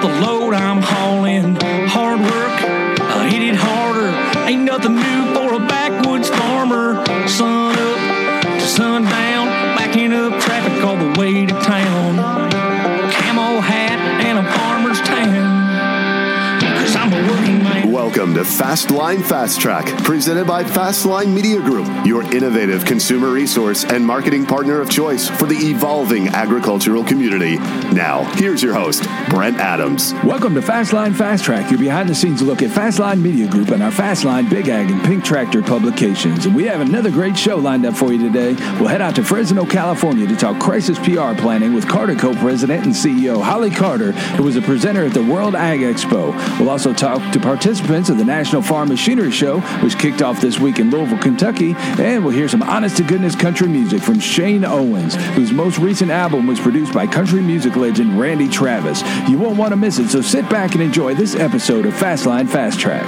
the load Fastline Fast Track, presented by Fastline Media Group, your innovative consumer resource and marketing partner of choice for the evolving agricultural community. Now, here's your host, Brent Adams. Welcome to Fastline Fast Track, your behind the scenes look at Fastline Media Group and our Fastline Big Ag and Pink Tractor publications. And we have another great show lined up for you today. We'll head out to Fresno, California to talk crisis PR planning with Carter Co president and CEO Holly Carter, who was a presenter at the World Ag Expo. We'll also talk to participants of the National Farm Machinery Show, which kicked off this week in Louisville, Kentucky. And we'll hear some honest to goodness country music from Shane Owens, whose most recent album was produced by country music legend Randy Travis. You won't want to miss it, so sit back and enjoy this episode of Fastline Fast Track.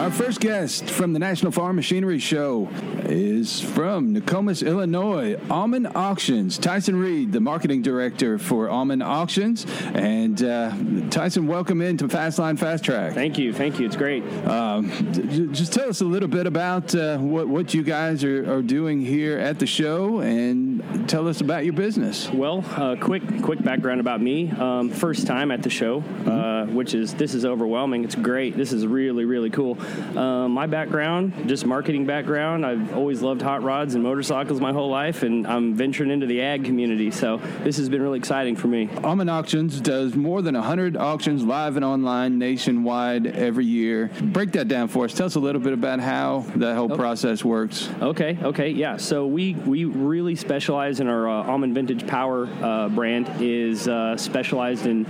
Our first guest from the National Farm Machinery Show is from Nokomis, Illinois, Aumann Auctions. Tyson Reed, the marketing director for Aumann Auctions. And uh, Tyson, welcome into Fastline Fast Track. Thank you, thank you. It's great. Um, j- just tell us a little bit about uh, what, what you guys are, are doing here at the show and tell us about your business. Well, uh, quick quick background about me. Um, first time at the show, uh, which is this is overwhelming. It's great. This is really really cool. Um, my background, just marketing background. I've always loved hot rods and motorcycles my whole life, and I'm venturing into the ag community. So this has been really exciting for me. Aumann Auctions does more than 100 auctions live and online nationwide every year. Break that down for us. Tell us a little bit about how that whole process works. Okay, okay, yeah. So we we really specialize in our uh, Aumann vintage power uh, brand is uh, specialized in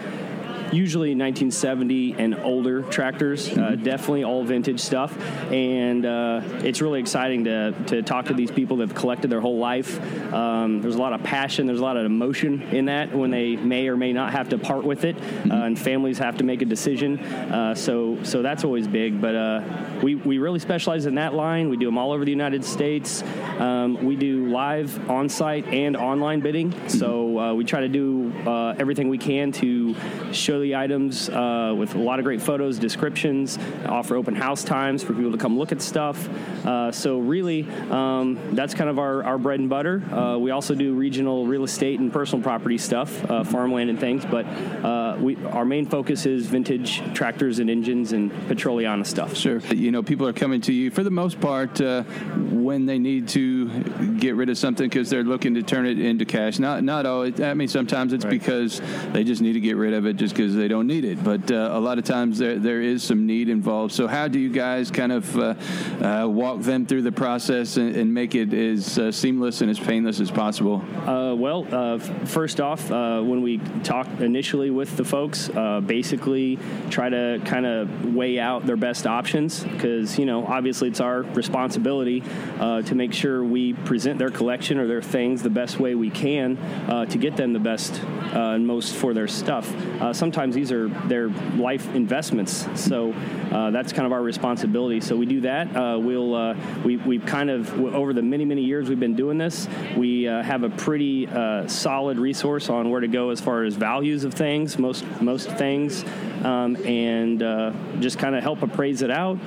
usually 1970 and older tractors. Uh, definitely all vintage stuff, and uh, it's really exciting to to talk to these people that have collected their whole life. Um, there's a lot of passion. There's a lot of emotion in that when they may or may not have to part with it, uh, and families have to make a decision. Uh, so so that's always big. But uh, we we really specialize in that line. We do them all over the United States. Um, we do live on-site and online bidding. So uh, we try to do uh, everything we can to show items uh, with a lot of great photos, descriptions, offer open house times for people to come look at stuff. Uh, so really, um, that's kind of our, our bread and butter. Uh, we also do regional real estate and personal property stuff, uh, farmland and things. But uh, we our main focus is vintage tractors and engines and Petroliana stuff. Sure. You know, people are coming to you for the most part uh, when they need to get rid of something because they're looking to turn it into cash. Not not always. I mean, sometimes it's because they just need to get rid of it just because they don't need it. But uh, a lot of times there there is some need involved. So how do you guys kind of uh, uh, walk them through the process and, and make it as uh, seamless and as painless as possible? Uh, well, first off, when we talk initially with the folks, basically try to kind of weigh out their best options because, you know, obviously it's our responsibility to make sure we present their collection or their things the best way we can to get them the best and most for their stuff. Uh, sometimes these are their life investments, so uh, that's kind of our responsibility. So we do that. Uh, we'll uh, we we've kind of over the many many years we've been doing this, we uh, have a pretty uh, solid resource on where to go as far as values of things, most most things, um, and uh, just kind of help appraise it out,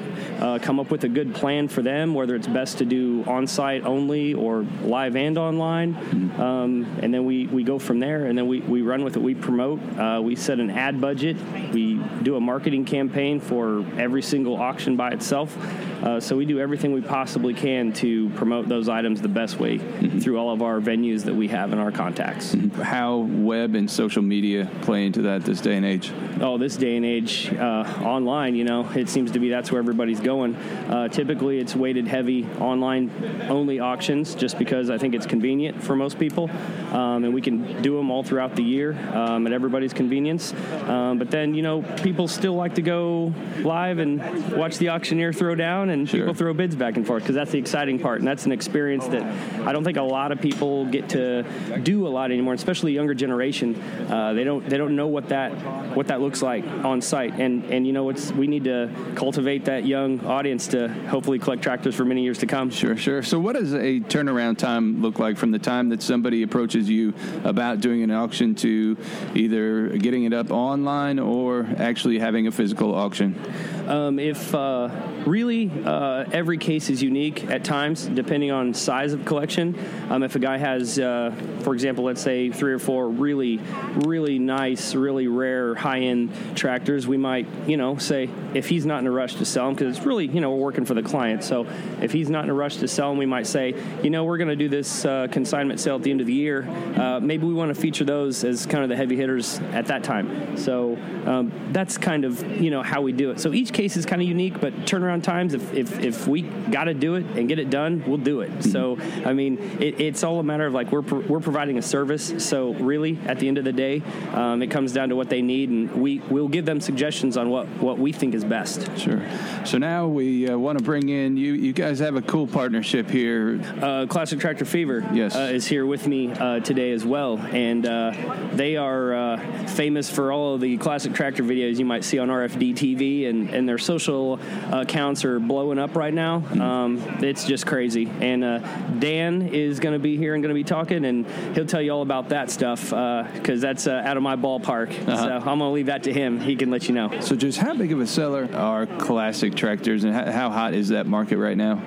uh, come up with a good plan for them, whether it's best to do on-site only or live and online, um, and then we, we go from there, and then we, we run with it. We promote, uh, we set an ad budget, we do a marketing campaign for every single auction by itself. Uh, so we do everything we possibly can to promote those items the best way through all of our venues that we have in our contacts. How web and social media play into that this day and age? Oh, this day and age, uh, online, you know, it seems to be that's where everybody's going. Uh, typically, it's weighted heavy online only auctions just because I think it's convenient for most people. Um, and we can do them all throughout the year um, at everybody's convenience. Um, but then, you know, people still like to go live and watch the auctioneer throw down and Sure. people throw bids back and forth because that's the exciting part. And that's an experience that I don't think a lot of people get to do a lot anymore, especially younger generation. Uh, they don't they don't know what that what that looks like on site. And and you know, it's we need to cultivate that young audience to hopefully collect tractors for many years to come. Sure, sure. So, what does a turnaround time look like from the time that somebody approaches you about doing an auction to either getting it up online or actually having a physical auction? Um, if uh, really uh, every case is unique at times, depending on size of collection. Um, if a guy has, uh, for example, let's say three or four really, really nice, really rare, high-end tractors, we might, you know, say if he's not in a rush to sell them, because it's really, you know, we're working for the client. So if he's not in a rush to sell them, we might say, you know, we're going to do this uh, consignment sale at the end of the year. Uh, maybe we want to feature those as kind of the heavy hitters at that time. So um, that's kind of, you know, how we do it. So each case is kind of unique, but turnaround times, if, if, if we got to do it and get it done, we'll do it. So, I mean, it, it's all a matter of like we're, pro- we're providing a service. So, really, at the end of the day, um, it comes down to what they need, and we, we'll give them suggestions on what, what we think is best. Sure. So now we uh, want to bring in you. You guys have a cool partnership here. Uh, Classic Tractor Fever Yes. uh, is here with me uh, today as well, and uh, they are uh, famous for all of the classic tractor videos you might see on RFD TV, and, and their social accounts are blowing up right now. Um, it's just crazy. And uh, Dan is going to be here and going to be talking, and he'll tell you all about that stuff because that's uh, out of my ballpark. So I'm going to leave that to him. He can let you know. So, just how big of a seller are classic tractors, and how, how hot is that market right now?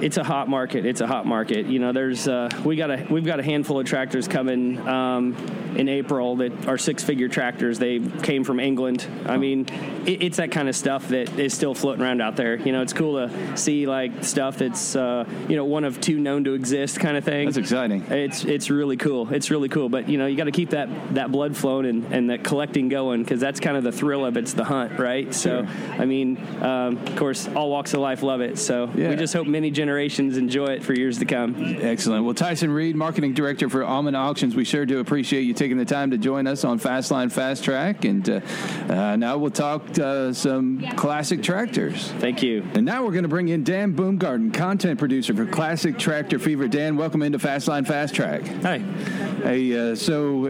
it's a hot market. It's a hot market. You know, there's uh, we got a we've got a handful of tractors coming um, in April that are six figure tractors. They came from England. I mean, it, it's that kind of stuff that is still floating around out there. You know, it's cool to see like stuff that's uh, you know one of two known to exist kind of thing. That's exciting. It's it's really cool. It's really cool. But you know, you got to keep that that blood flowing and, and that collecting going because that's kind of the thrill of. It's the hunt, right? So, I mean, um, of course, all walks of life love it. So Yeah. we just hope many generations enjoy it for years to come. Excellent. Well, Tyson Reed, marketing director for Aumann Auctions, we sure do appreciate you taking the time to join us on Fastline Fast Track. And uh, uh, now we'll talk uh, some classic tractors. Thank you. And now we're going to bring in Dan Boomgarden, content producer for Classic Tractor Fever. Dan, welcome into Fastline Fast Track. Hi. Hey, uh, so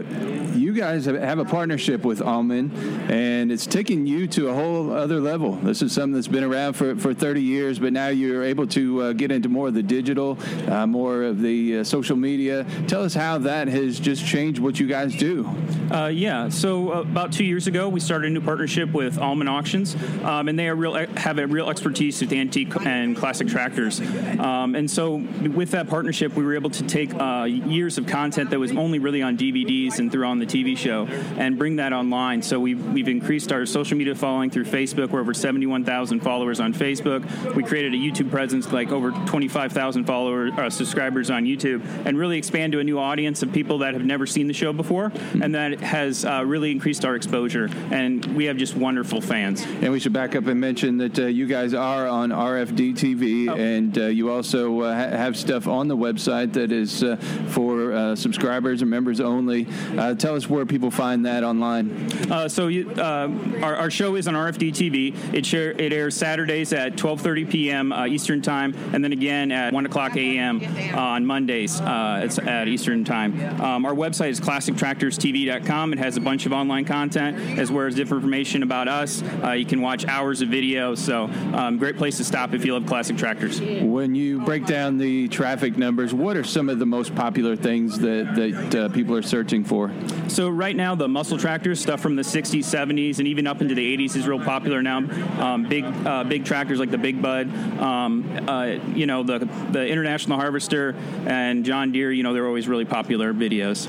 you guys have- have a partnership with Aumann, and it's taken you to a whole other level. This is something that's been around for, for 30 years, but now you're able to uh, get into more of the digital, uh, more of the uh, social media. Tell us how that has just changed what you guys do. Uh, yeah, so uh, about two years ago, we started a new partnership with Aumann Auctions, um, and they real have a real expertise with antique and classic tractors. Um, and so, with that partnership, we were able to take uh, years of content that was only really on DVDs and through on the TV show, and bring that online. So we've we've increased our social media following through Facebook. We're over seventy one thousand followers on Facebook. We created a YouTube presence, like over twenty five thousand followers uh, subscribers on YouTube, and really expand to a new audience of people that have never seen the show before, and that has uh, really increased our exposure. And we have just wonderful fans. And we should back up and mention that uh, you guys are on RFD TV, and uh, you also uh, ha- have stuff on the website that is uh, for uh, subscribers and members only. Uh, tell us where people find that online. Uh, so you, uh, our, our show is on RFD TV. It share, it airs Saturdays at 12:30 p.m. Uh, Eastern Time, and then again at 1 o'clock a.m. On Mondays. Uh, it's at Eastern Time. Um, our website is classictractorstv.com. It has a bunch of online content as well as different information about us. Uh, you can watch hours of video. So um, great place to stop if you love classic tractors. When you break down the traffic numbers, what are some of the most popular things that, that uh, people are searching for? So right now, the muscle tractors, stuff from the 60s, 70s, and even up into the 80s is real popular now. Um, big, uh, big tractors like the Big Bud, um, uh, you know, the the International Harvester and John Deere. You know, they're always really popular videos.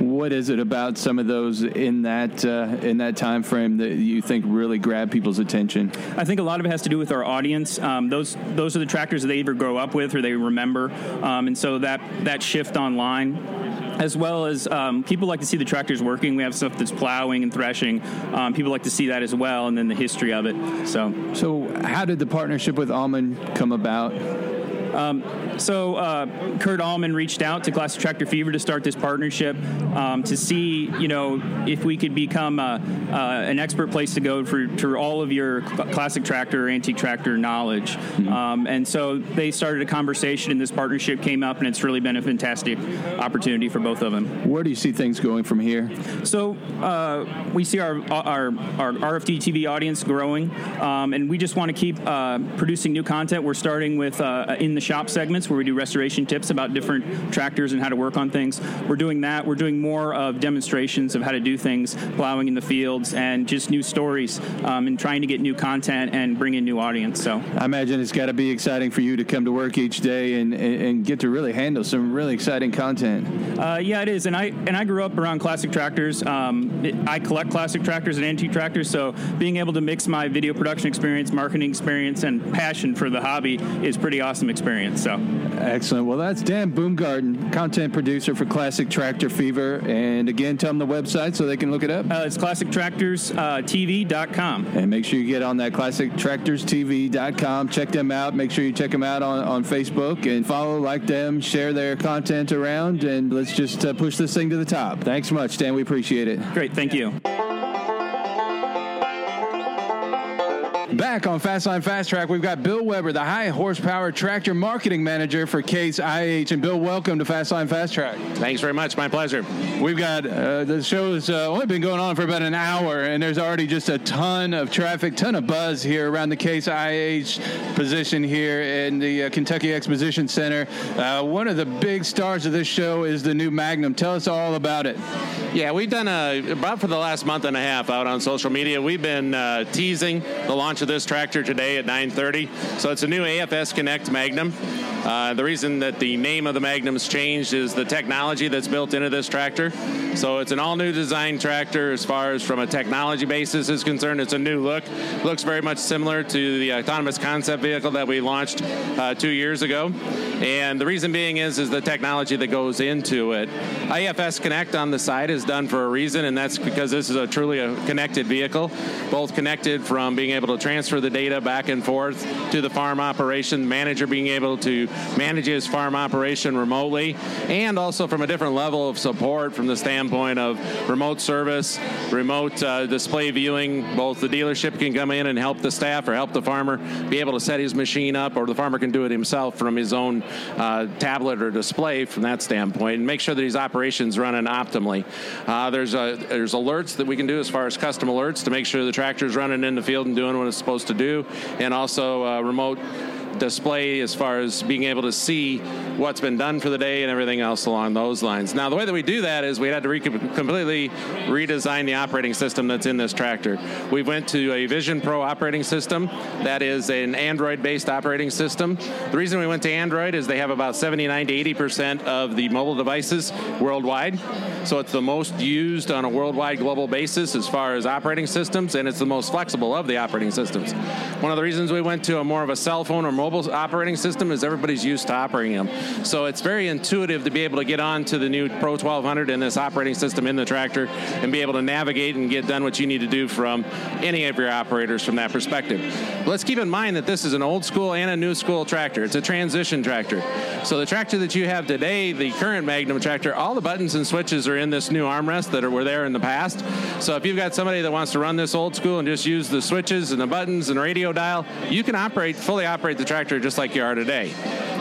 What is it about some of those in that uh, in that time frame that you think really grab people's attention? I think a lot of it has to do with our audience. Um, those those are the tractors that they either grow up with or they remember, um, and so that that shift online. As well as um, people like to see the tractors working. We have stuff that's plowing and threshing. Um, people like to see that as well, and then the history of it. So So, how did the partnership with Aumann come about? Um, so uh, Kurt Aumann reached out to Classic Tractor Fever to start this partnership um, to see, you know, if we could become uh, uh, an expert place to go for, for all of your classic tractor or antique tractor knowledge. Mm-hmm. Um, and so they started a conversation, and this partnership came up, and it's really been a fantastic opportunity for both of them. Where do you see things going from here? So uh, we see our, our, our RFD TV audience growing, um, and we just want to keep uh, producing new content. We're starting with uh, in the shop segments where we do restoration tips about different tractors and how to work on things. We're doing that. We're doing more of demonstrations of how to do things, plowing in the fields, and just new stories, um, and trying to get new content and bring in new audience. So I imagine it's got to be exciting for you to come to work each day and, and get to really handle some really exciting content. Uh, yeah, it is, and I and I grew up around classic tractors. Um, it, I collect classic tractors and antique tractors, so being able to mix my video production experience, marketing experience, and passion for the hobby is pretty awesome experience. So excellent. Well, that's Dan Boomgarden, content producer for Classic Tractor Fever, and again, tell them the website so they can look it up. Uh, it's classictractorstv.com, and make sure you get on that classictractorstv.com. Check them out. Make sure you check them out on on Facebook and follow, like them, share their content around, and let's just uh, push this thing to the top. Thanks so much, Dan. We appreciate it. Great. Thank you. Back on Fastline Fast Track, we've got Bill Weber, the high horsepower tractor marketing manager for Case IH. And Bill, welcome to Fastline Fast Track. Thanks very much. My pleasure. We've got uh, the show has uh, only been going on for about an hour, and there's already just a ton of traffic, ton of buzz here around the Case IH position here in the uh, Kentucky Exposition Center. Uh, one of the big stars of this show is the new Magnum. Tell us all about it. Yeah, we've done a, about for the last month and a half out on social media. We've been uh, teasing the launch of this tractor today at 9:30. So it's a new AFS Connect Magnum. Uh, the reason that the name of the Magnum's changed is the technology that's built into this tractor. So it's an all-new design tractor as far as from a technology basis is concerned. It's a new look. Looks very much similar to the autonomous concept vehicle that we launched uh, two years ago. And the reason being is is the technology that goes into it. AFS Connect on the side is done for a reason, and that's because this is a truly a connected vehicle, both connected from being able to transfer the data back and forth to the farm operation, manager being able to manage his farm operation remotely, and also from a different level of support from the standpoint of remote service, remote uh, display viewing. Both the dealership can come in and help the staff or help the farmer be able to set his machine up, or the farmer can do it himself from his own uh, tablet or display from that standpoint, and make sure that his operations running optimally. Uh, there's a, there's alerts that we can do as far as custom alerts to make sure the tractor's running in the field and doing what it's supposed to do, and also uh, remote display as far as being able to see what's been done for the day and everything else along those lines. Now, the way that we do that is we had to re- completely redesign the operating system that's in this tractor. We went to a Vision Pro operating system that is an Android-based operating system. The reason we went to Android is they have about 79 to 80 percent of the mobile devices worldwide. So it's the most used on a worldwide global basis as far as operating systems, and it's the most flexible of the operating systems. One of the reasons we went to a more of a cell phone or mobile operating system is everybody's used to operating them. So it's very intuitive to be able to get on to the new Pro 1200 and this operating system in the tractor and be able to navigate and get done what you need to do from any of your operators from that perspective. Let's keep in mind that this is an old school and a new school tractor. It's a transition tractor. So the tractor that you have today, the current Magnum tractor, all the buttons and switches are in this new armrest that were there in the past. So if you've got somebody that wants to run this old school and just use the switches and the buttons and radio dial, you can operate fully operate the tractor just like you are today.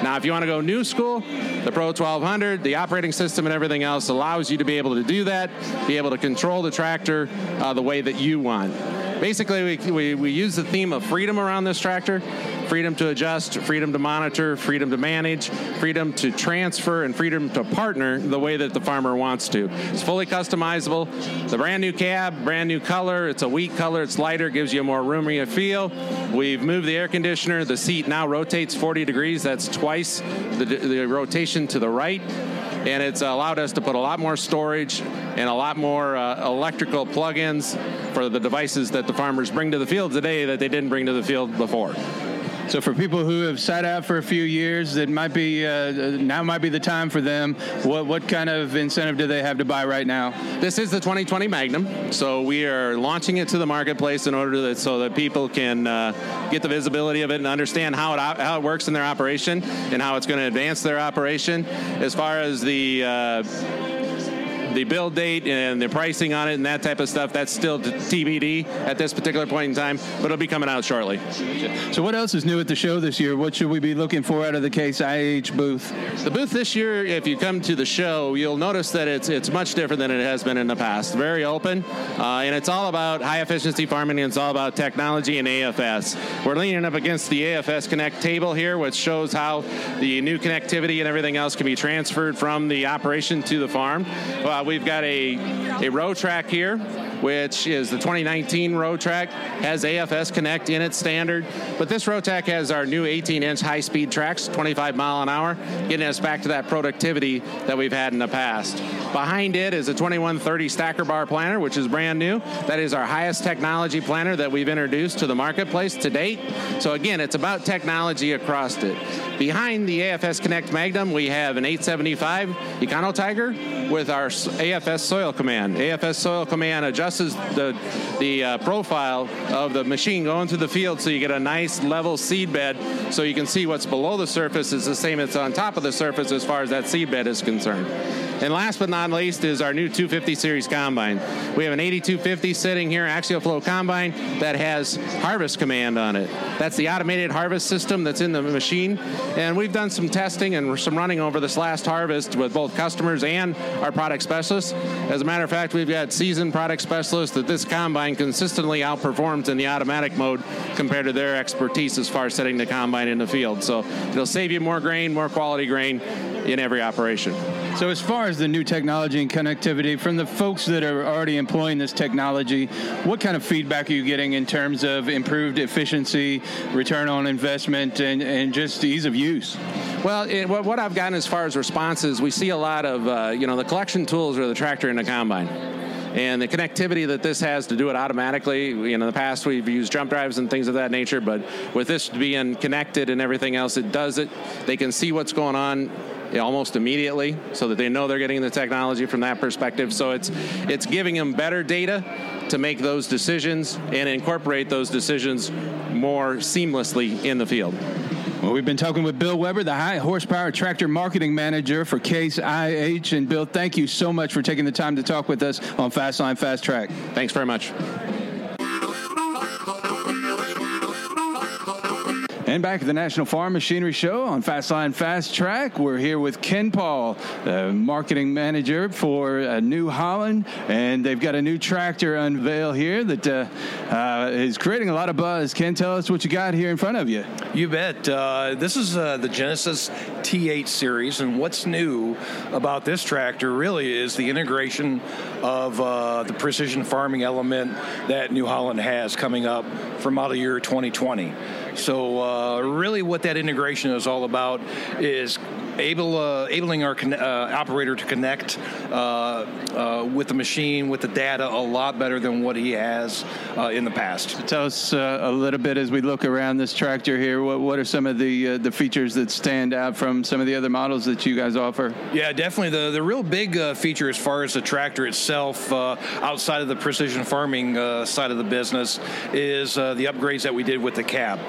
Now, if you want to go new school, the Pro 1200, the operating system, and everything else allows you to be able to do that, be able to control the tractor uh, the way that you want. Basically, we, we, we use the theme of freedom around this tractor freedom to adjust, freedom to monitor, freedom to manage, freedom to transfer, and freedom to partner the way that the farmer wants to. It's fully customizable. The brand new cab, brand new color. It's a wheat color. It's lighter, gives you a more roomy feel. We've moved the air conditioner. The seat now rotates 40 degrees. That's twice the, the rotation to the right and it's allowed us to put a lot more storage and a lot more uh, electrical plug-ins for the devices that the farmers bring to the field today that they didn't bring to the field before. So for people who have sat out for a few years, that might be uh, now might be the time for them. What what kind of incentive do they have to buy right now? This is the 2020 Magnum, so we are launching it to the marketplace in order that so that people can uh, get the visibility of it and understand how it how it works in their operation and how it's going to advance their operation. As far as the uh, the build date and the pricing on it and that type of stuff, that's still TBD at this particular point in time, but it'll be coming out shortly. So, what else is new at the show this year? What should we be looking for out of the Case IH booth? The booth this year, if you come to the show, you'll notice that it's it's much different than it has been in the past. Very open, uh, and it's all about high efficiency farming and it's all about technology and AFS. We're leaning up against the AFS Connect table here, which shows how the new connectivity and everything else can be transferred from the operation to the farm. Uh, we've got a, a Rowtrac here, which is the 2019 Rowtrac, has AFS Connect in its standard. But this Rowtrac has our new 18 inch high speed tracks, 25 mile an hour, getting us back to that productivity that we've had in the past. Behind it is a 2130 stacker bar planter, which is brand new. That is our highest technology planter that we've introduced to the marketplace to date. So again, it's about technology across it. Behind the AFS Connect Magnum, we have an 875 Ecolo-Tiger with our AFS Soil Command. AFS Soil Command adjusts the the uh, profile of the machine going through the field so you get a nice level seed bed so you can see what's below the surface is the same as on top of the surface as far as that seed bed is concerned. And last but not least is our new 250 series combine. We have an 8250 sitting here, Axial Flow combine that has harvest command on it. That's the automated harvest system that's in the machine. And we've done some testing and some running over this last harvest with both customers and our product specialists. As a matter of fact, we've got seasoned product specialists that this combine consistently outperforms in the automatic mode compared to their expertise as far as setting the combine in the field. So it'll save you more grain, more quality grain in every operation. So, as far as the new technology and connectivity, from the folks that are already employing this technology, what kind of feedback are you getting in terms of improved efficiency, return on investment, and, and just ease of use? Well, it, what I've gotten as far as responses, we see a lot of, uh, you know, the collection tools are the tractor and the combine and the connectivity that this has to do it automatically. You know, in the past we've used jump drives and things of that nature, but with this being connected and everything else, it does it. They can see what's going on almost immediately so that they know they're getting the technology from that perspective so it's it's giving them better data to make those decisions and incorporate those decisions more seamlessly in the field well, we've been talking with Bill Weber, the high horsepower tractor marketing manager for Case IH. And Bill, thank you so much for taking the time to talk with us on Fastline Fast Track. Thanks very much. And back at the National Farm Machinery Show on Fastline Fast Track, we're here with Ken Paul, the marketing manager for uh, New Holland, and they've got a new tractor unveil here that uh, uh, is creating a lot of buzz. Ken, tell us what you got here in front of you. You bet. Uh, this is uh, the Genesis T8 series, and what's new about this tractor really is the integration of uh, the precision farming element that New Holland has coming up for model year 2020. So, uh, really, what that integration is all about is able uh, enabling our con- uh, operator to connect uh, uh, with the machine with the data a lot better than what he has uh, in the past. Tell us a little bit as we look around this tractor here. What, what are some of the the features that stand out from some of the other models that you guys offer? Yeah, definitely. The the real big feature as far as the tractor itself, outside of the precision farming side of the business, is the upgrades that we did with the cab.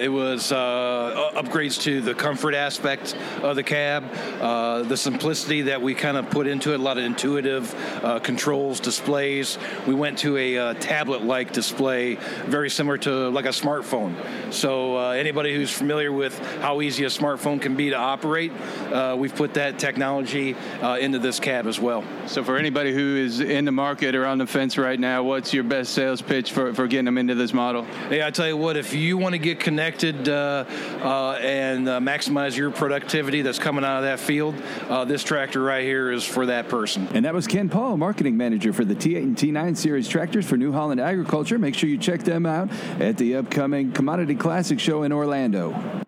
It was upgrades to the comfort aspect of the cab, uh, the simplicity that we kind of put into it, a lot of intuitive uh, controls, displays. We went to a uh, tablet-like display, very similar to like a smartphone. So uh, anybody who's familiar with how easy a smartphone can be to operate, uh, we've put that technology uh, into this cab as well. So for anybody who is in the market or on the fence right now, what's your best sales pitch for, for getting them into this model? Hey, I tell you what, if you want to get connected uh, uh, and uh, maximize your productivity that's coming out of that field, uh, this tractor right here is for that person. And that was Ken Paul, marketing manager for the T8 and T9 series tractors for New Holland Agriculture. Make sure you check them out at the upcoming Commodity Classic show in Orlando.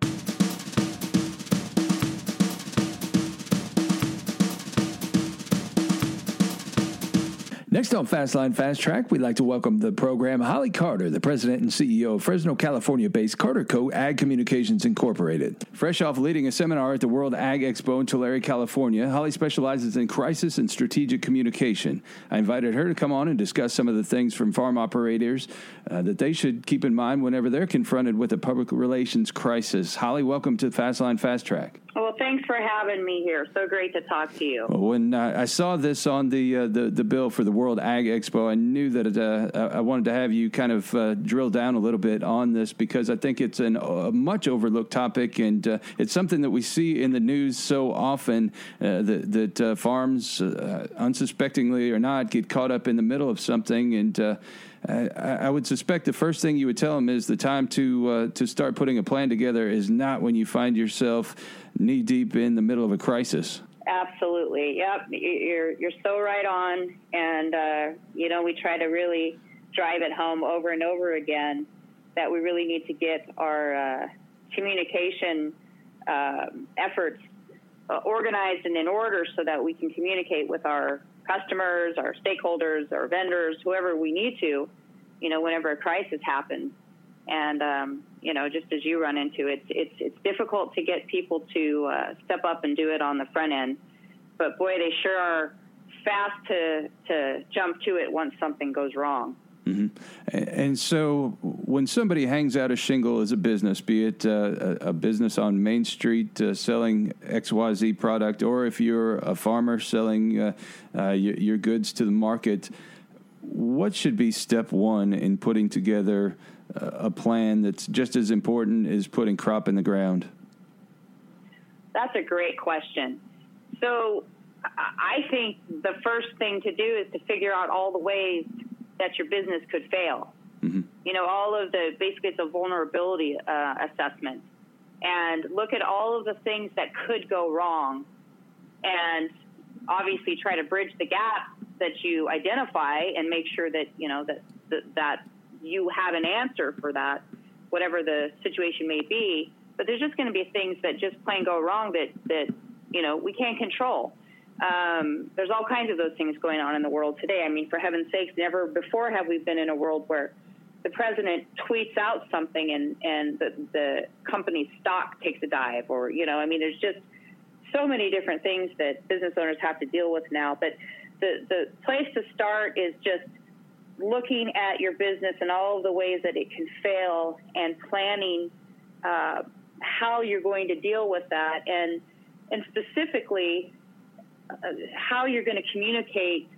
Next on Fastline Fast Track, we'd like to welcome the program Holly Carter, the president and CEO of Fresno, California based Carter Co. Ag Communications Incorporated. Fresh off leading a seminar at the World Ag Expo in Tulare, California, Holly specializes in crisis and strategic communication. I invited her to come on and discuss some of the things from farm operators uh, that they should keep in mind whenever they're confronted with a public relations crisis. Holly, welcome to Fastline Fast Track. Well, thanks for having me here. So great to talk to you. When uh, I saw this on the, uh, the the bill for the World Ag Expo, I knew that uh, I wanted to have you kind of uh, drill down a little bit on this because I think it's an, a much overlooked topic, and uh, it's something that we see in the news so often uh, that, that farms, unsuspectingly or not, get caught up in the middle of something and. I, I, would suspect the first thing you would tell them is the time to uh, to start putting a plan together is not when you find yourself knee deep in the middle of a crisis. Absolutely. Yep. You're you're so right on, and uh, you know we try to really drive it home over and over again that we really need to get our uh, communication uh, efforts uh, organized and in order so that we can communicate with our customers, our stakeholders, our vendors, whoever we need to, you know, whenever a crisis happens. And um, you know, just as you run into it, it's it's difficult to get people to uh, step up and do it on the front end. But boy, they sure are fast to to jump to it once something goes wrong. Mm-hmm. And so, when somebody hangs out a shingle as a business, be it uh, a business on Main Street uh, selling XYZ product, or if you're a farmer selling uh, uh your, your, goods to the market, what should be step one in putting together a plan that's just as important as putting crop in the ground? That's a great question. So, I think the first thing to do is to figure out all the ways that your business could fail. Mm-hmm. You know, all of the basically it's a vulnerability uh, assessment, and look at all of the things that could go wrong, and obviously try to bridge the gap that you identify and make sure that you know that that, that you have an answer for that, whatever the situation may be. But there's just going to be things that just plain go wrong that that you know we can't control. Um, there's all kinds of those things going on in the world today. I mean, for heaven's sakes, never before have we been in a world where the president tweets out something and and the, the company's stock takes a dive, or you know, I mean, there's just so many different things that business owners have to deal with now. But the the place to start is just looking at your business and all of the ways that it can fail and planning uh, how you're going to deal with that and and specifically how you're going to communicate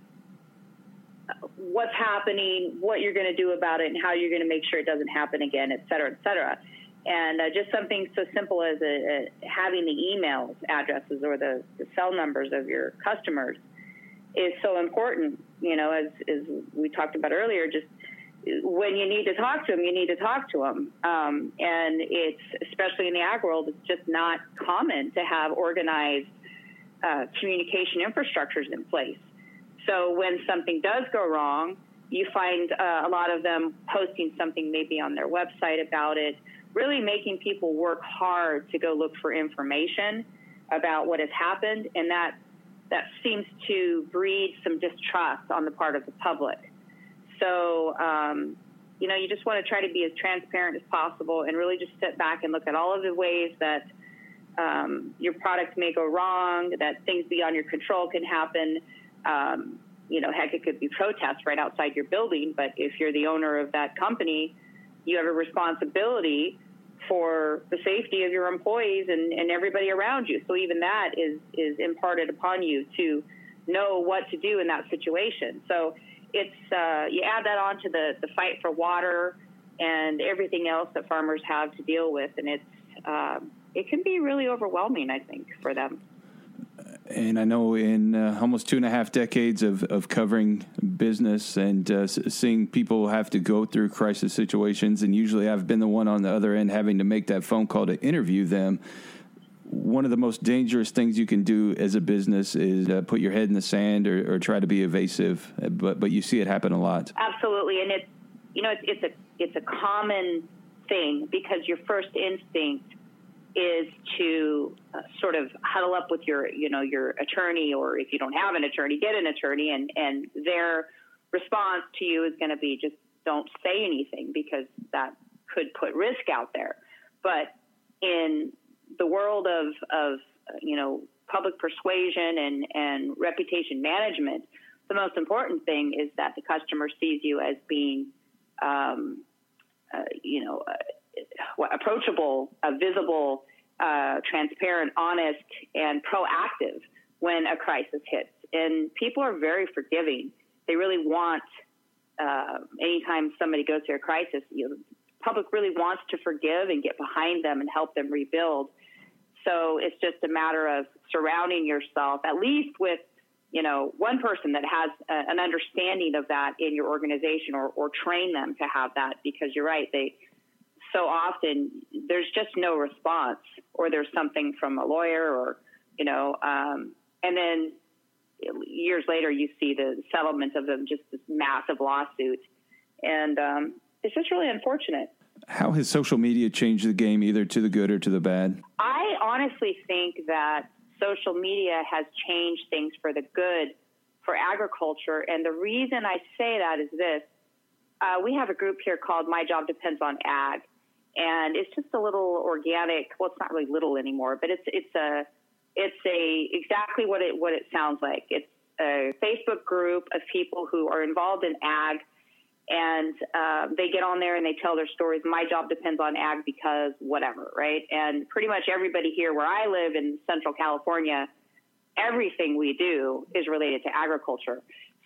what's happening, what you're going to do about it, and how you're going to make sure it doesn't happen again, et cetera, et cetera. And uh, just something so simple as a, a having the emails addresses or the, the, cell numbers of your customers is so important. You know, as, as we talked about earlier, just when you need to talk to them, you need to talk to them. Um, and it's, especially in the ag world, it's just not common to have organized uh, communication infrastructures in place. So when something does go wrong, you find uh, a lot of them posting something maybe on their website about it, really making people work hard to go look for information about what has happened, and that that seems to breed some distrust on the part of the public. So, um, you know, you just want to try to be as transparent as possible and really just sit back and look at all of the ways that um, your product may go wrong, that things beyond your control can happen. Um, you know, heck, it could be protests right outside your building, but if you're the owner of that company, you have a responsibility for the safety of your employees and, and everybody around you. So even that is, is imparted upon you to know what to do in that situation. So it's, uh, you add that on to the, the fight for water and everything else that farmers have to deal with, and it's, um, it can be really overwhelming, I think, for them. And I know in uh, almost two and a half decades of, of covering business and uh, seeing people have to go through crisis situations, and usually I've been the one on the other end having to make that phone call to interview them. One of the most dangerous things you can do as a business is uh, put your head in the sand or, or, try to be evasive, but but you see it happen a lot. Absolutely, and it's you know it's, it's a it's a common thing because your first instinct is to uh, sort of huddle up with your, you know, your attorney, or if you don't have an attorney, get an attorney, and and they're response to you is going to be just don't say anything because that could put risk out there. But in the world of, of you know, public persuasion and, and reputation management, the most important thing is that the customer sees you as being, um, uh, you know, uh, approachable, uh, visible, uh, transparent, honest, and proactive when a crisis hits. And people are very forgiving. They really want, uh, anytime somebody goes through a crisis, you know, public really wants to forgive and get behind them and help them rebuild. So it's just a matter of surrounding yourself, at least with, you know, one person that has a, an understanding of that in your organization or, or train them to have that because you're right. They, so often there's just no response or there's something from a lawyer or, you know, um, and then years later you see the settlement of them, just this massive lawsuit. And, um, it's just really unfortunate. How has social media changed the game, either to the good or to the bad? I honestly think that social media has changed things for the good for agriculture. And the reason I say that is this uh, we have a group here called My Job Depends on Ag. And it's just a little organic. Well, it's not really little anymore, but it's it's a it's a exactly what it what it sounds like. It's a Facebook group of people who are involved in ag and uh, they get on there and they tell their stories. My job depends on ag because whatever, right? And pretty much everybody here where I live in Central California, everything we do is related to agriculture.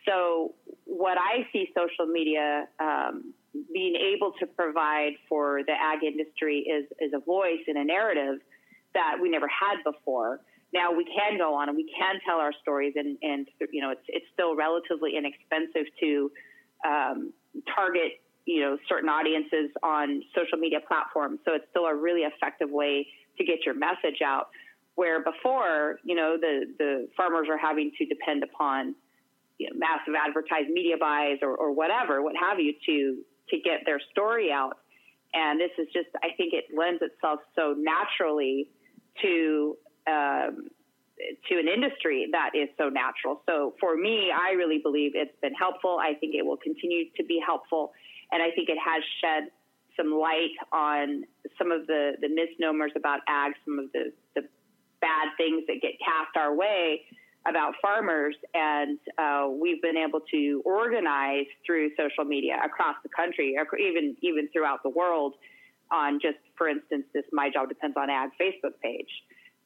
So what I see social media um, being able to provide for the ag industry is is a voice and a narrative that we never had before. Now we can go on and we can tell our stories, and and you know it's it's still relatively inexpensive to um, target you know certain audiences on social media platforms. So it's still a really effective way to get your message out. Where before, you know, the the farmers are having to depend upon you know, massive advertised media buys or, or whatever, what have you, to to get their story out. And this is just, I think it lends itself so naturally to um, to an industry that is so natural. So for me, I really believe it's been helpful. I think it will continue to be helpful. And I think it has shed some light on some of the, the misnomers about ag, some of the, the bad things that get cast our way about farmers. And uh, we've been able to organize through social media across the country, or even, even throughout the world on just, for instance, this My Job Depends on Ag Facebook page.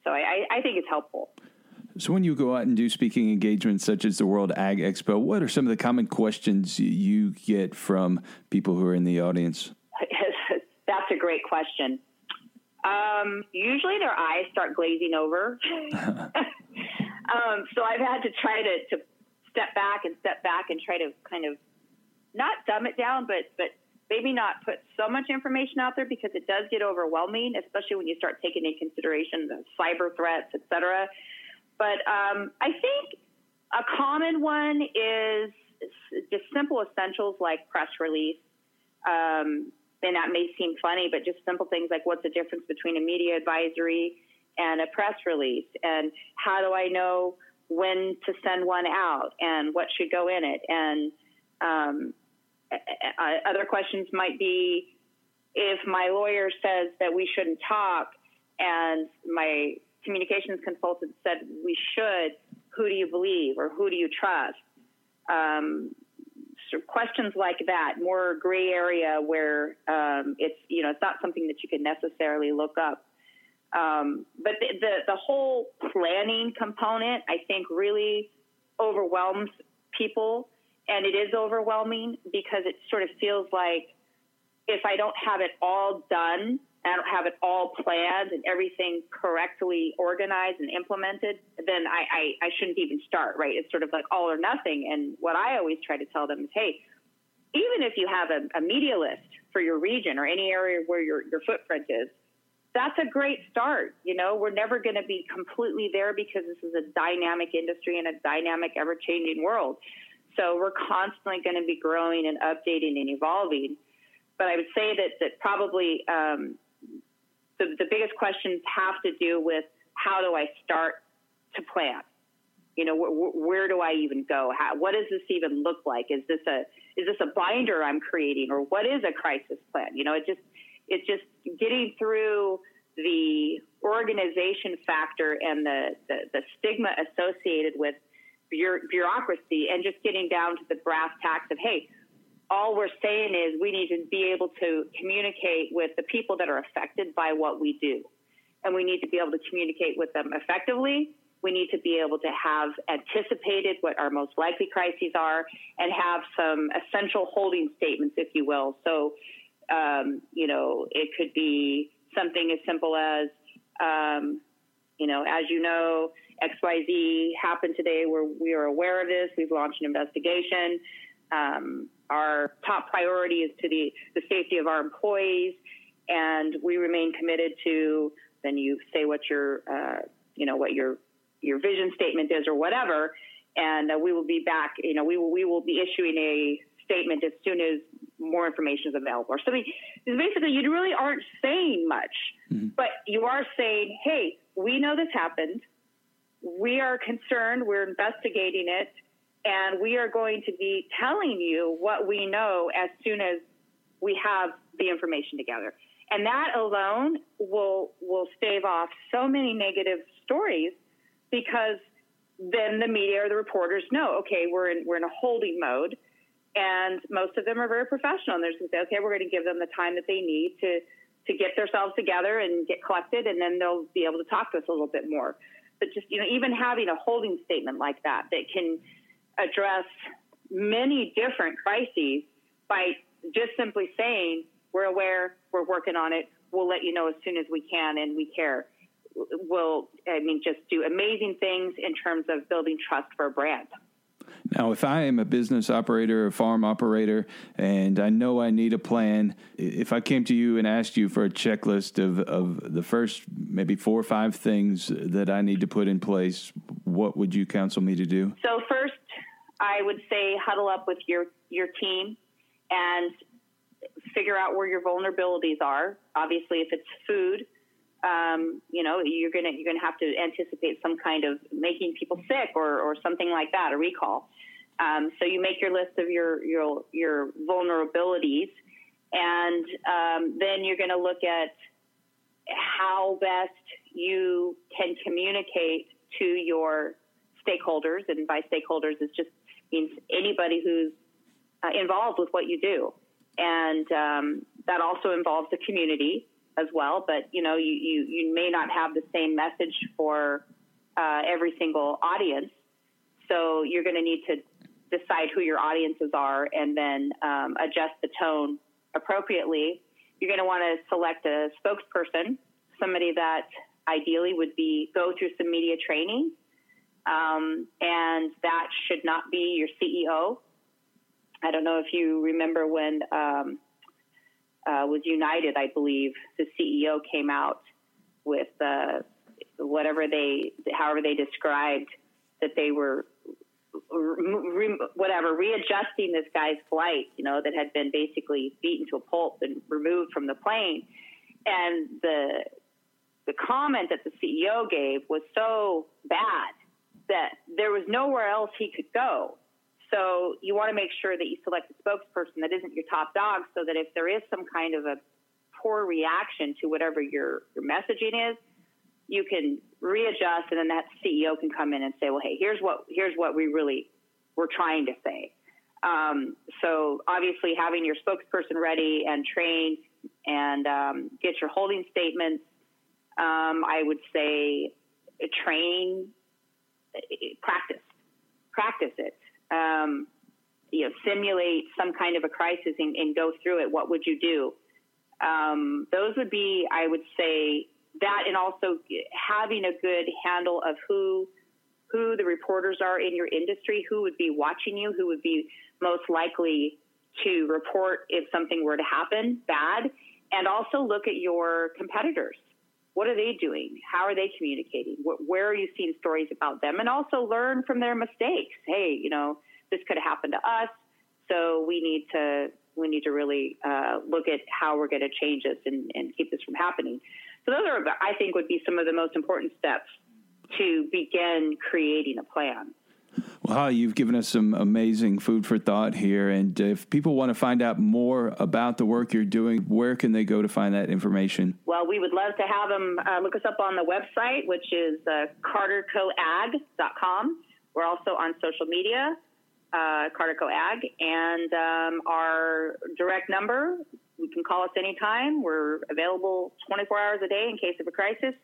So I, I think it's helpful. So, when you go out and do speaking engagements such as the World Ag Expo, what are some of the common questions you get from people who are in the audience? That's a great question. Um, usually their eyes start glazing over. um, so I've had to try to, to step back and step back and try to kind of not dumb it down, but but maybe not put so much information out there because it does get overwhelming, especially when you start taking into consideration the cyber threats, et cetera. But um, I think a common one is just simple essentials like press release. Um, and that may seem funny, but just simple things like what's the difference between a media advisory and a press release? And how do I know when to send one out and what should go in it? And um, other questions might be if my lawyer says that we shouldn't talk and my communications consultant said we should, who do you believe or who do you trust? Um, so questions like that, more gray area where um, it's you know it's not something that you can necessarily look up. Um, but the, the, the whole planning component, I think, really overwhelms people, and it is overwhelming because it sort of feels like if I don't have it all done I don't have it all planned and everything correctly organized and implemented, then I, I, I shouldn't even start, right? It's sort of like all or nothing. And what I always try to tell them is, hey, even if you have a, a media list for your region or any area where your, your footprint is, that's a great start. You know, we're never going to be completely there because this is a dynamic industry and a dynamic, ever changing world. So we're constantly going to be growing and updating and evolving. But I would say that that probably um, the, the biggest questions have to do with how do I start to plan? You know, wh- where do I even go? How, what does this even look like? Is this a is this a binder I'm creating, or what is a crisis plan? You know, it just it's just getting through the organization factor and the, the, the stigma associated with bureaucracy and just getting down to the brass tacks of, hey, all we're saying is we need to be able to communicate with the people that are affected by what we do. And we need to be able to communicate with them effectively. We need to be able to have anticipated what our most likely crises are and have some essential holding statements, if you will. So, um, you know, it could be something as simple as, um, you know, as you know, XYZ happened today where we are aware of this. We've launched an investigation. Um, our top priority is to the, the safety of our employees, and we remain committed to. Then you say what your, uh, you know, what your your vision statement is or whatever, and uh, we will be back. You know, we will we will be issuing a statement as soon as more information is available. So basically, you really aren't saying much, mm-hmm. but you are saying, hey, we know this happened. We are concerned. We're investigating it. And we are going to be telling you what we know as soon as we have the information together. And that alone will will stave off so many negative stories because then the media or the reporters know, okay, we're in we're in a holding mode and most of them are very professional. And they're just going to say, okay, we're going to give them the time that they need to to get themselves together and get collected, and then they'll be able to talk to us a little bit more. But just you know, even having a holding statement like that that can address many different crises by just simply saying we're aware, we're working on it, we'll let you know as soon as we can, and we care. Will I mean just do amazing things in terms of building trust for a brand. Now, if I am a business operator, a farm operator, and I know I need a plan, if I came to you and asked you for a checklist of, of the first maybe four or five things that I need to put in place, what would you counsel me to do? So, first, I would say huddle up with your, your team and figure out where your vulnerabilities are. Obviously, if it's food, um, you know, you're gonna you're gonna have to anticipate some kind of making people sick or or something like that, a recall. Um, so you make your list of your your your vulnerabilities, and um, then you're going to look at how best you can communicate to your stakeholders, and by stakeholders, it just means anybody who's uh, involved with what you do, and um, that also involves the community as well. But you know, you you, you may not have the same message for uh, every single audience, so you're going to need to decide who your audiences are and then um, adjust the tone appropriately. You're going to want to select a spokesperson, somebody that ideally would be go through some media training, um, and that should not be your CEO. I don't know if you remember when um, uh, was United, I believe, the CEO came out with uh, whatever they, however they described that they were re, whatever readjusting this guy's flight, you know, that had been basically beaten to a pulp and removed from the plane, and the the comment that the CEO gave was so bad that there was nowhere else he could go. So you want to make sure that you select a spokesperson that isn't your top dog, so that if there is some kind of a poor reaction to whatever your your messaging is, you can readjust, and then that CEO can come in and say, "Well, hey, here's what here's what we really were trying to say." Um, so obviously, having your spokesperson ready and trained, and um, get your holding statements. Um, I would say train, practice, practice it. Um, you know, simulate some kind of a crisis and, and go through it. What would you do? Um, those would be, I would say, that and also having a good handle of who who the reporters are in your industry, who would be watching you, who would be most likely to report if something were to happen bad, and also look at your competitors. What are they doing? How are they communicating? Where are you seeing stories about them? And also learn from their mistakes. Hey, you know, this could have happened to us, so we need to we need to really uh, look at how we're going to change this and, and keep this from happening. So those are, I think, would be some of the most important steps to begin creating a plan. Well, Holly, you've given us some amazing food for thought here. And if people want to find out more about the work you're doing, where can they go to find that information? Well, we would love to have them uh, look us up on the website, which is uh, cartercoag.com. We're also on social media, uh, CarterCoAg, and um, our direct number. You can call us anytime. We're available 24 hours a day in case of a crisis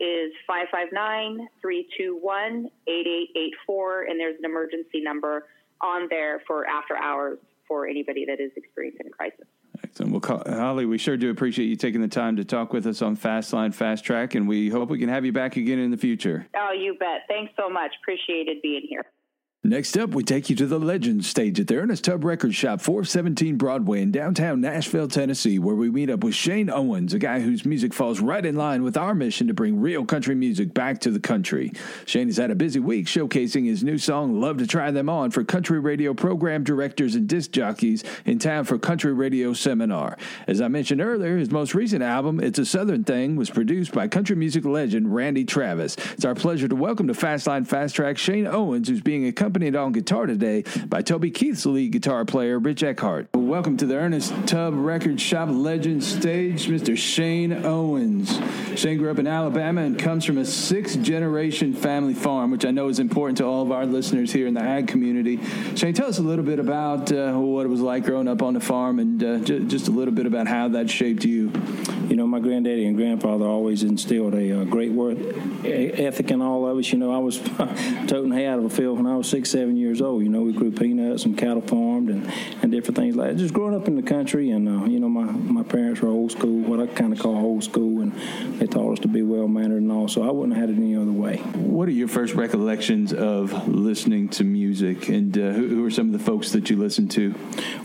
is 559 321 8884, and there's an emergency number on there for after hours for anybody that is experiencing a crisis. Excellent. Well, Holly, we sure do appreciate you taking the time to talk with us on Fastline Fast Track, and we hope we can have you back again in the future. Oh, you bet. Thanks so much. Appreciated being here. Next up, we take you to the Legends stage at the Ernest Tubb Record Shop, 417 Broadway in downtown Nashville, Tennessee, where we meet up with Shane Owens, a guy whose music falls right in line with our mission to bring real country music back to the country. Shane has had a busy week showcasing his new song, Love to Try Them On, for country radio program directors and disc jockeys in town for Country Radio Seminar. As I mentioned earlier, his most recent album, It's a Southern Thing, was produced by country music legend Randy Travis. It's our pleasure to welcome to Fastline Fast Track Shane Owens, who's being accompanied accompanied on guitar today by Toby Keith's lead guitar player, Rich Eckhardt. Welcome to the Ernest Tubb Record Shop Legend stage, Mr. Shane Owens. Shane grew up in Alabama and comes from a six generation family farm, which I know is important to all of our listeners here in the ag community. Shane, tell us a little bit about uh, what it was like growing up on the farm and uh, j- just a little bit about how that shaped you. You know, my granddaddy and grandfather always instilled a uh, great work ethic in all of us. You know, I was toting hay out of a field when I was six, seven years old. You know, we grew peanuts and cattle farmed and, and different things like that. Just growing up in the country, and uh, you know, my, my parents were old school, what I kind of call old school, and they taught us to be well mannered and all. So I wouldn't have had it any other way. What are your first recollections of listening to music, and uh, who, who, are some of the folks that you listened to?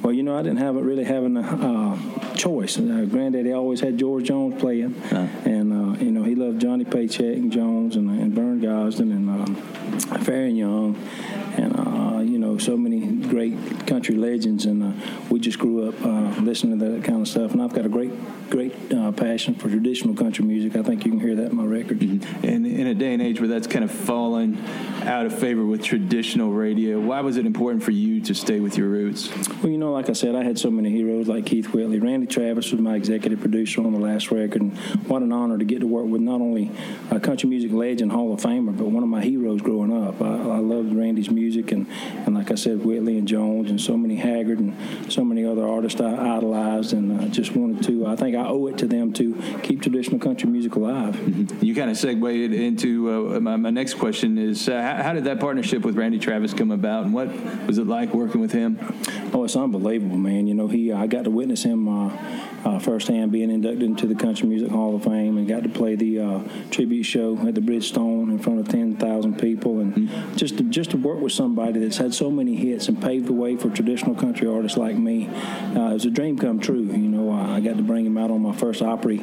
Well, you know, I didn't have it really having a uh, choice. Uh, granddaddy always had George Jones playing, uh-huh. and uh, you know, he loved Johnny Paycheck and Jones and, and Vern Gosdin and um, Faron Young and know so many great country legends, and uh, we just grew up uh, listening to that kind of stuff. And I've got a great, great uh, passion for traditional country music. I think you can hear that in my records. Mm-hmm. And in a day and age where that's kind of fallen out of favor with traditional radio, why was it important for you to stay with your roots? Well, you know, like I said, I had so many heroes like Keith Whitley. Randy Travis was my executive producer on the last record, and what an honor to get to work with not only a country music legend, Hall of Famer, but one of my heroes growing up. I, I loved Randy's music, and, and like I said, Whitley and Jones and so many Haggard and so many other artists I idolized, and I just wanted to. I think I owe it to them to keep traditional country music alive. Mm-hmm. You kind of segued into uh, my, my, next question: Is uh, how, how, did that partnership with Randy Travis come about, and what was it like working with him? Oh, it's unbelievable, man. You know, he I got to witness him. Uh, uh, firsthand being inducted into the Country Music Hall of Fame and got to play the uh, tribute show at the Bridgestone in front of 10,000 people. And mm-hmm. just, to, just to work with somebody that's had so many hits and paved the way for traditional country artists like me, uh, it was a dream come true. You know, I got to bring him out on my first Opry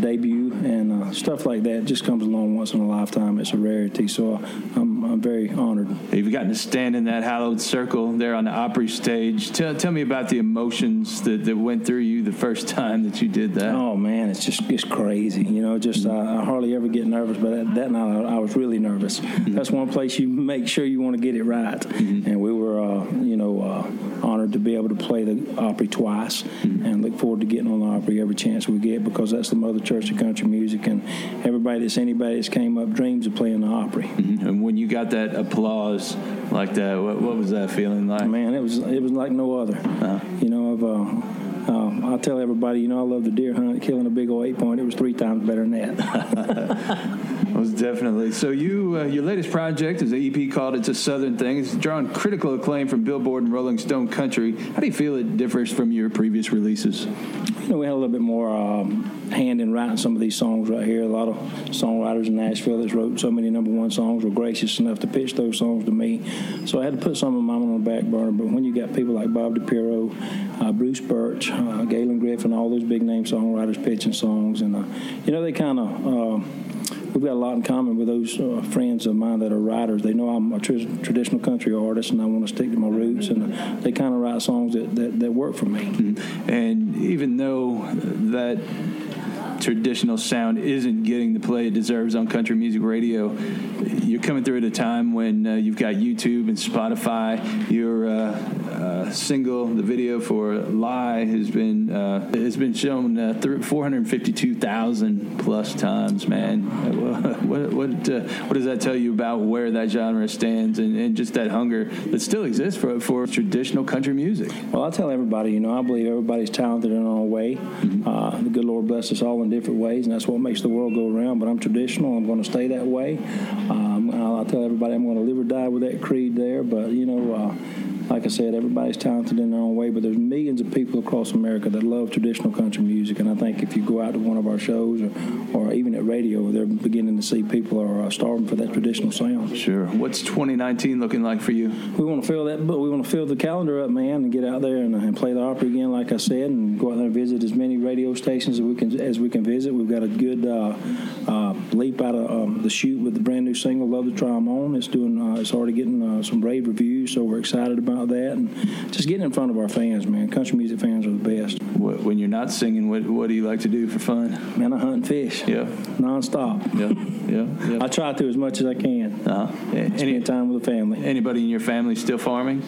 debut and uh, stuff like that just comes along once in a lifetime. It's a rarity. So I'm, I'm very honored. You've gotten to stand in that hallowed circle there on the Opry stage. Tell, tell me about the emotions that, that went through you the first time that you did that? Oh man, it's just it's crazy. You know, just uh, I hardly ever get nervous, but that, that night I, I, was really nervous. Mm-hmm. That's one place you make sure you want to get it right. Mm-hmm. And we were, uh, you know, uh, honored to be able to play the Opry twice, mm-hmm. and look forward to getting on the Opry every chance we get because that's the mother church of country music, and everybody that's anybody that's came up dreams of playing the Opry. Mm-hmm. And when you got that applause like that, what, what, was that feeling like? Man, it was it was like no other. Uh-huh. You know, I've uh, um, I tell everybody, you know, I love the deer hunt. Killing a big old eight point, it was three times better than that. Most definitely. So you, uh, your latest project is an EP called "It's a Southern Thing." It's drawn critical acclaim from Billboard and Rolling Stone Country. How do you feel it differs from your previous releases? You know, we had a little bit more um, hand in writing some of these songs right here. A lot of songwriters in Nashville that wrote so many number one songs were gracious enough to pitch those songs to me. So I had to put some of mine on the back burner. But when you got people like Bob DiPiero, uh, Bruce Burch, uh, Galen Griffin, all those big name songwriters pitching songs, and uh, you know they kind of uh, we've got a lot in common with those uh, friends of mine that are writers. They know I'm a tr- traditional country artist, and I want to stick to my roots, and uh, they kind of write songs that, that, that work for me. Mm-hmm. And even though that traditional sound isn't getting the play it deserves on country music radio. You're coming through at a time when uh, you've got YouTube and Spotify. Your uh, uh, single, the video for "Lie," has been uh, has been shown uh, 452,000 plus times. Man, what what uh, what does that tell you about where that genre stands and, and just that hunger that still exists for for traditional country music? Well, I tell everybody, you know, I believe everybody's talented in own way. Mm-hmm. Uh, the good Lord bless us all in different ways, and that's what makes the world go around. But I'm traditional. I'm going to stay that way. Um, I'll, I'll tell everybody I'm going to live or die with that creed there. But you know. Uh, like I said, everybody's talented in their own way, but there's millions of people across America that love traditional country music. And I think if you go out to one of our shows or, or even at radio, they're beginning to see people are uh, starving for that traditional sound. Sure. What's 2019 looking like for you? We want to fill that, but we want to fill the calendar up, man, and get out there and, and play the Opry again, like I said, and go out there and visit as many radio stations as we can as we can visit. We've got a good uh, uh, leap out of um, the chute with the brand new single "Love to Try 'Em On." It's doing, uh, it's already getting uh, some rave reviews, so we're excited about that, and just getting in front of our fans, man. Country music fans are the best. When you're not singing, what, what do you like to do for fun? Man, I hunt and fish. Yeah. Nonstop. Yeah, yeah, yeah. I try to as much as I can. Uh-huh. Spend Any, time with the family. anybody in your family still farming?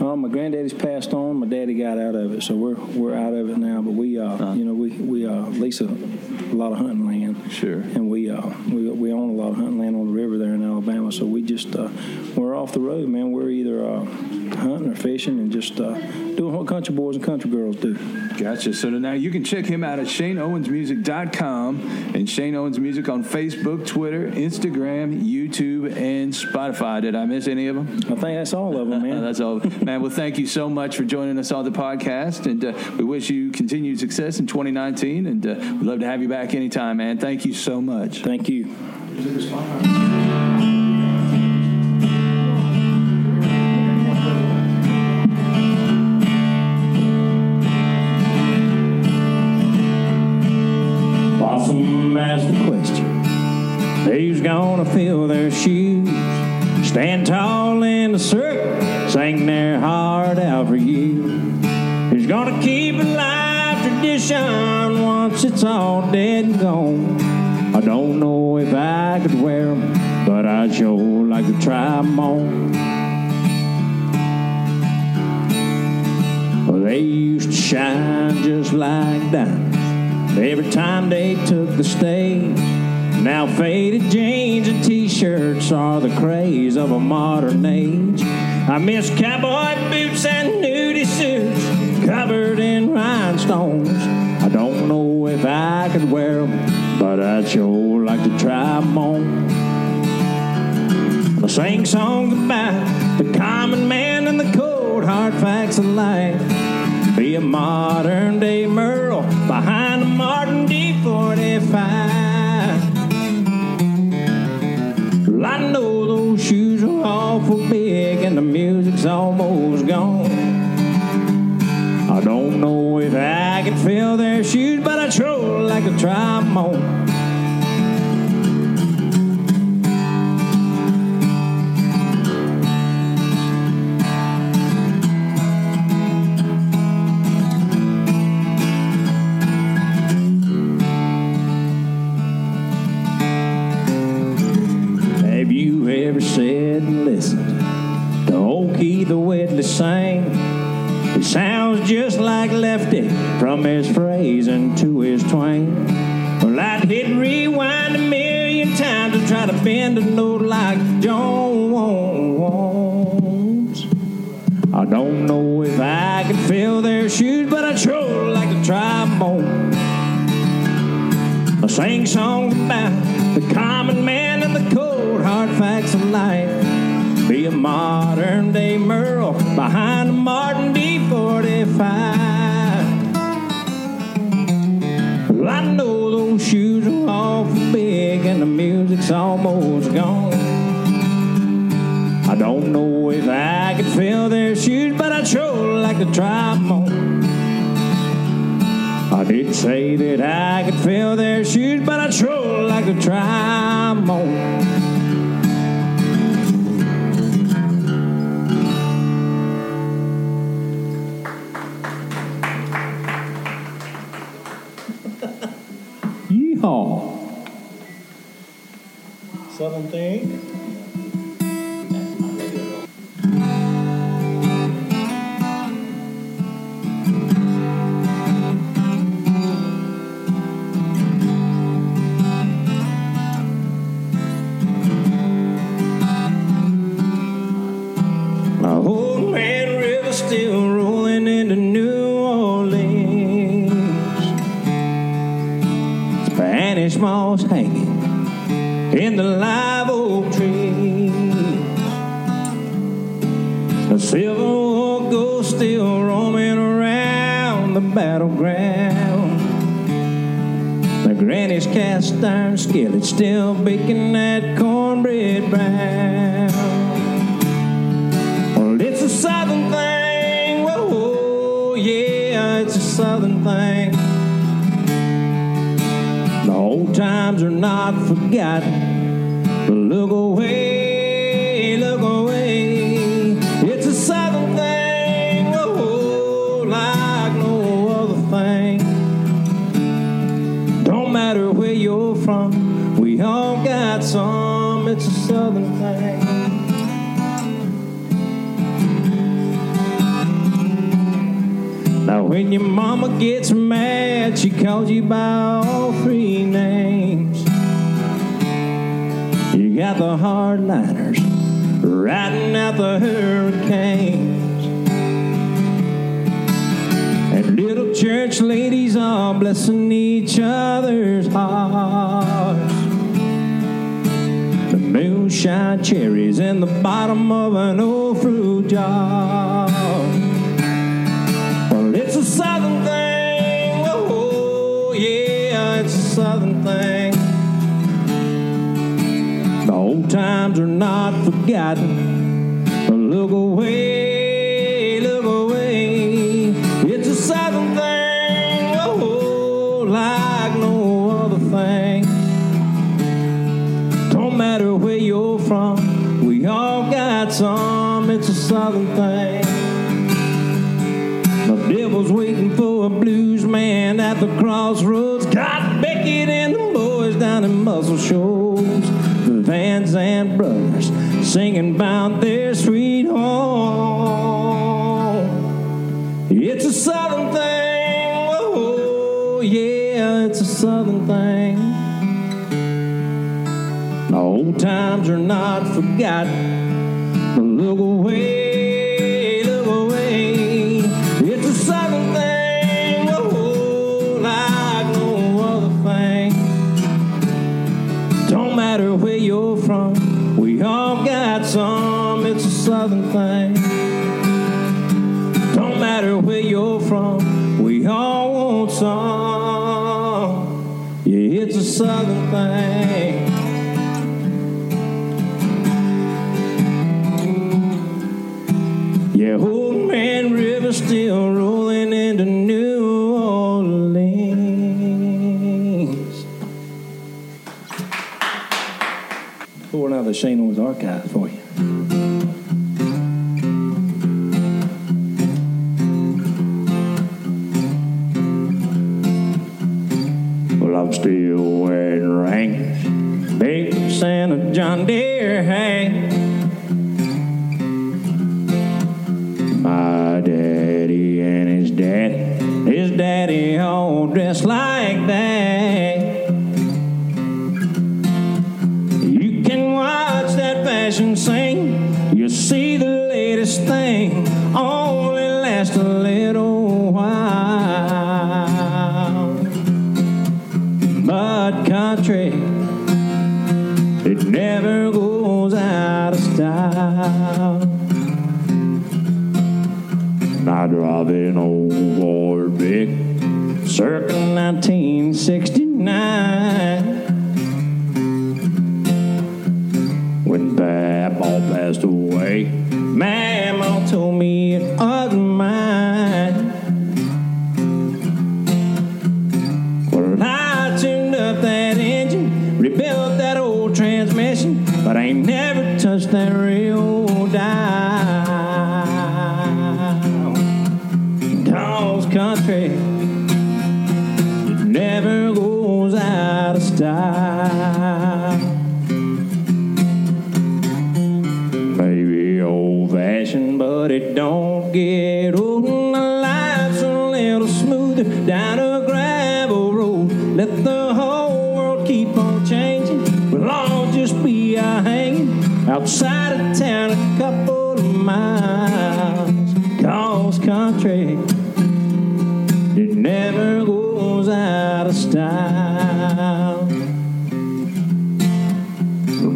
Uh, my granddaddy's passed on. My daddy got out of it, so we're we're out of it now. But we, uh, you know, we we uh, lease a, a lot of hunting land. Sure. And we uh, we we own a lot of hunting land on the river there in Alabama. So we just uh, we're off the road, man. We're either uh, hunting or fishing and just uh, doing what country boys and country girls do. Gotcha. So now you can check him out at ShaneOwensMusic.com and Shane Owens Music on Facebook, Twitter, Instagram, YouTube, and Spotify. Did I miss any of them? I think that's all of them, man. That's all. Man, well, thank you so much for joining us on the podcast. And uh, we wish you continued success in 2019. And uh, we'd love to have you back anytime, man. Thank you so much. Thank you. Asked the question Who's gonna fill their shoes? Stand tall in the circle, sing their heart out for you. Who's gonna keep alive tradition once it's all dead and gone? I don't know if I could wear 'em, but I'd sure like to try 'em on. Well, they used to shine just like diamonds every time they took the stage. Now faded jeans and t-shirts are the craze of a modern age. I miss cowboy boots and nudie suits covered in rhinestones. I don't know if I could wear 'em, but I'd sure like to try 'em on. I sing songs about the common man and the cold hard facts of life. Be a modern day Merle behind Martin D45. Well, I know those shoes are awful big and the music's almost gone. I don't know if I can fill their shoes, but I sure like to try 'em on. Just like Lefty from his phrasing to his twang. Well, I'd hit rewind a million times to try to bend a note like John Jones. I don't know if I could fill their shoes, but I'd sure like to try on. I sing songs about the common man and the cold hard facts of life. Be a modern day Merle behind a Martin D45. Well, I know those shoes are awful big and the music's almost gone. I don't know if I could fill their shoes, but I'd sure like to try 'em on. I did say that I could fill their shoes, but I'd sure like to try 'em on. Oh. Southern thing. Hanging in the live oak tree. The silver oak ghost still roaming around the battleground. The granny's cast iron skillet still baking that cornbread brown. Well, it's a southern thing. Whoa, oh, yeah, it's a southern thing. Times are not forgotten. But look away, look away. It's a southern thing. Whoa, like no other thing. Don't matter where you're from, we all got some. It's a southern thing. Now, when your mama gets mad, she calls you by You got the hardliners riding out the hurricanes. And little church ladies all blessing each other's hearts. The moonshine cherries in the bottom of an old fruit jar. Well, it's a southern thing. Whoa, yeah, it's a southern thing. Times are not forgotten. Look away, look away. It's a southern thing. Whoa, like no other thing. Don't matter where you're from, we all got some. It's a southern thing. The devil's waiting for a blues man at the crossroads. Got Beckett and the boys down in Muscle Shoals. The Van Zant brothers singing about their sweet home. It's a southern thing. Oh, yeah, it's a southern thing. Old times are not forgotten. But look away, thing. Don't matter where you're from, we all want some. Yeah, it's a southern thing. Yeah, old man river still rolling into New Orleans. Pull another Shane Owens archive for you. My daddy and his daddy, his daddy all dressed like that. Circa 1969.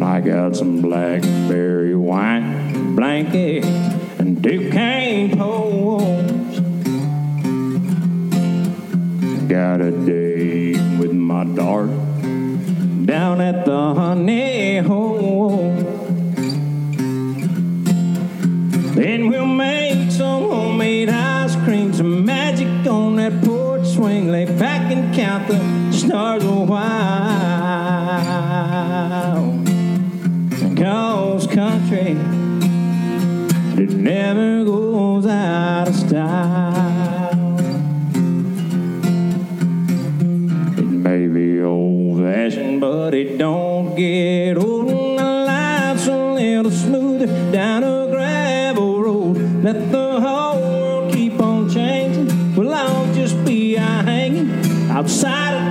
I got some blackberry wine, blanket, and Duquesne poles. Got a date with my dart down at the honey hole. Then we'll make some homemade ice cream, some magic on that porch swing. Lay back and count the stars a while. Cause country, it never goes out of style. It may be old fashioned, but it don't get old. And the life's a little smoother down a gravel road. Let the whole world keep on changing. Well, I'll just be hanging outside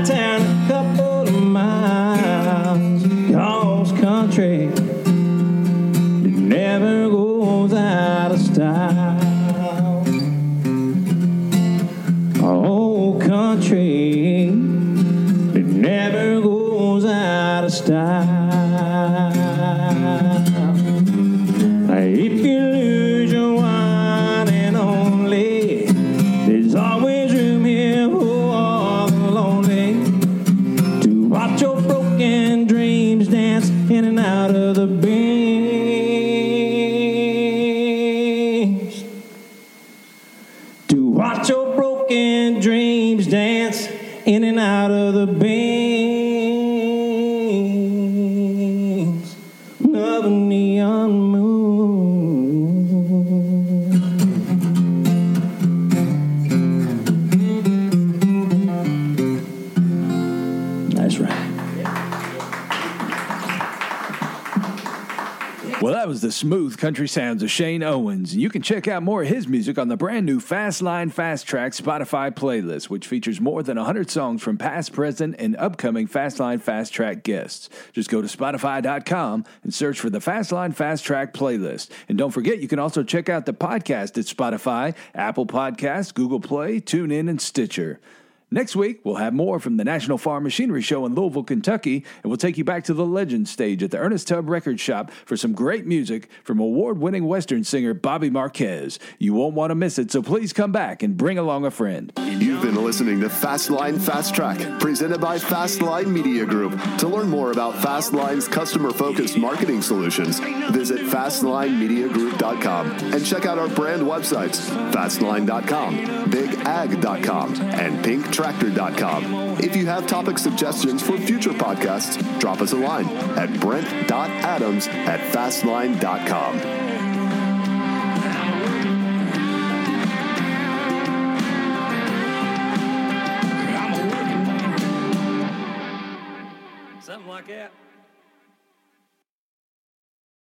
dance in and out of the beams smooth country sounds of Shane Owens. You can check out more of his music on the brand new Fast Line Fast Track Spotify playlist, which features more than 100 songs from past, present, and upcoming Fast Line Fast Track guests. Just go to Spotify.com and search for the Fast Line Fast Track playlist. And don't forget, you can also check out the podcast at Spotify, Apple Podcasts, Google Play, TuneIn, and Stitcher. Next week, we'll have more from the National Farm Machinery Show in Louisville, Kentucky, and we'll take you back to the Legend stage at the Ernest Tubb Record Shop for some great music from award winning Western singer Bobby Marquez. You won't want to miss it, so please come back and bring along a friend. You've been listening to Fastline Fast Track, presented by Fastline Media Group. To learn more about Fastline's customer focused marketing solutions, visit FastlineMediaGroup.com and check out our brand websites Fastline.com, BigAg.com, and PinkTractor.com. If you have topic suggestions for future podcasts, drop us a line at Brent.Adams at Fastline.com. Something like that.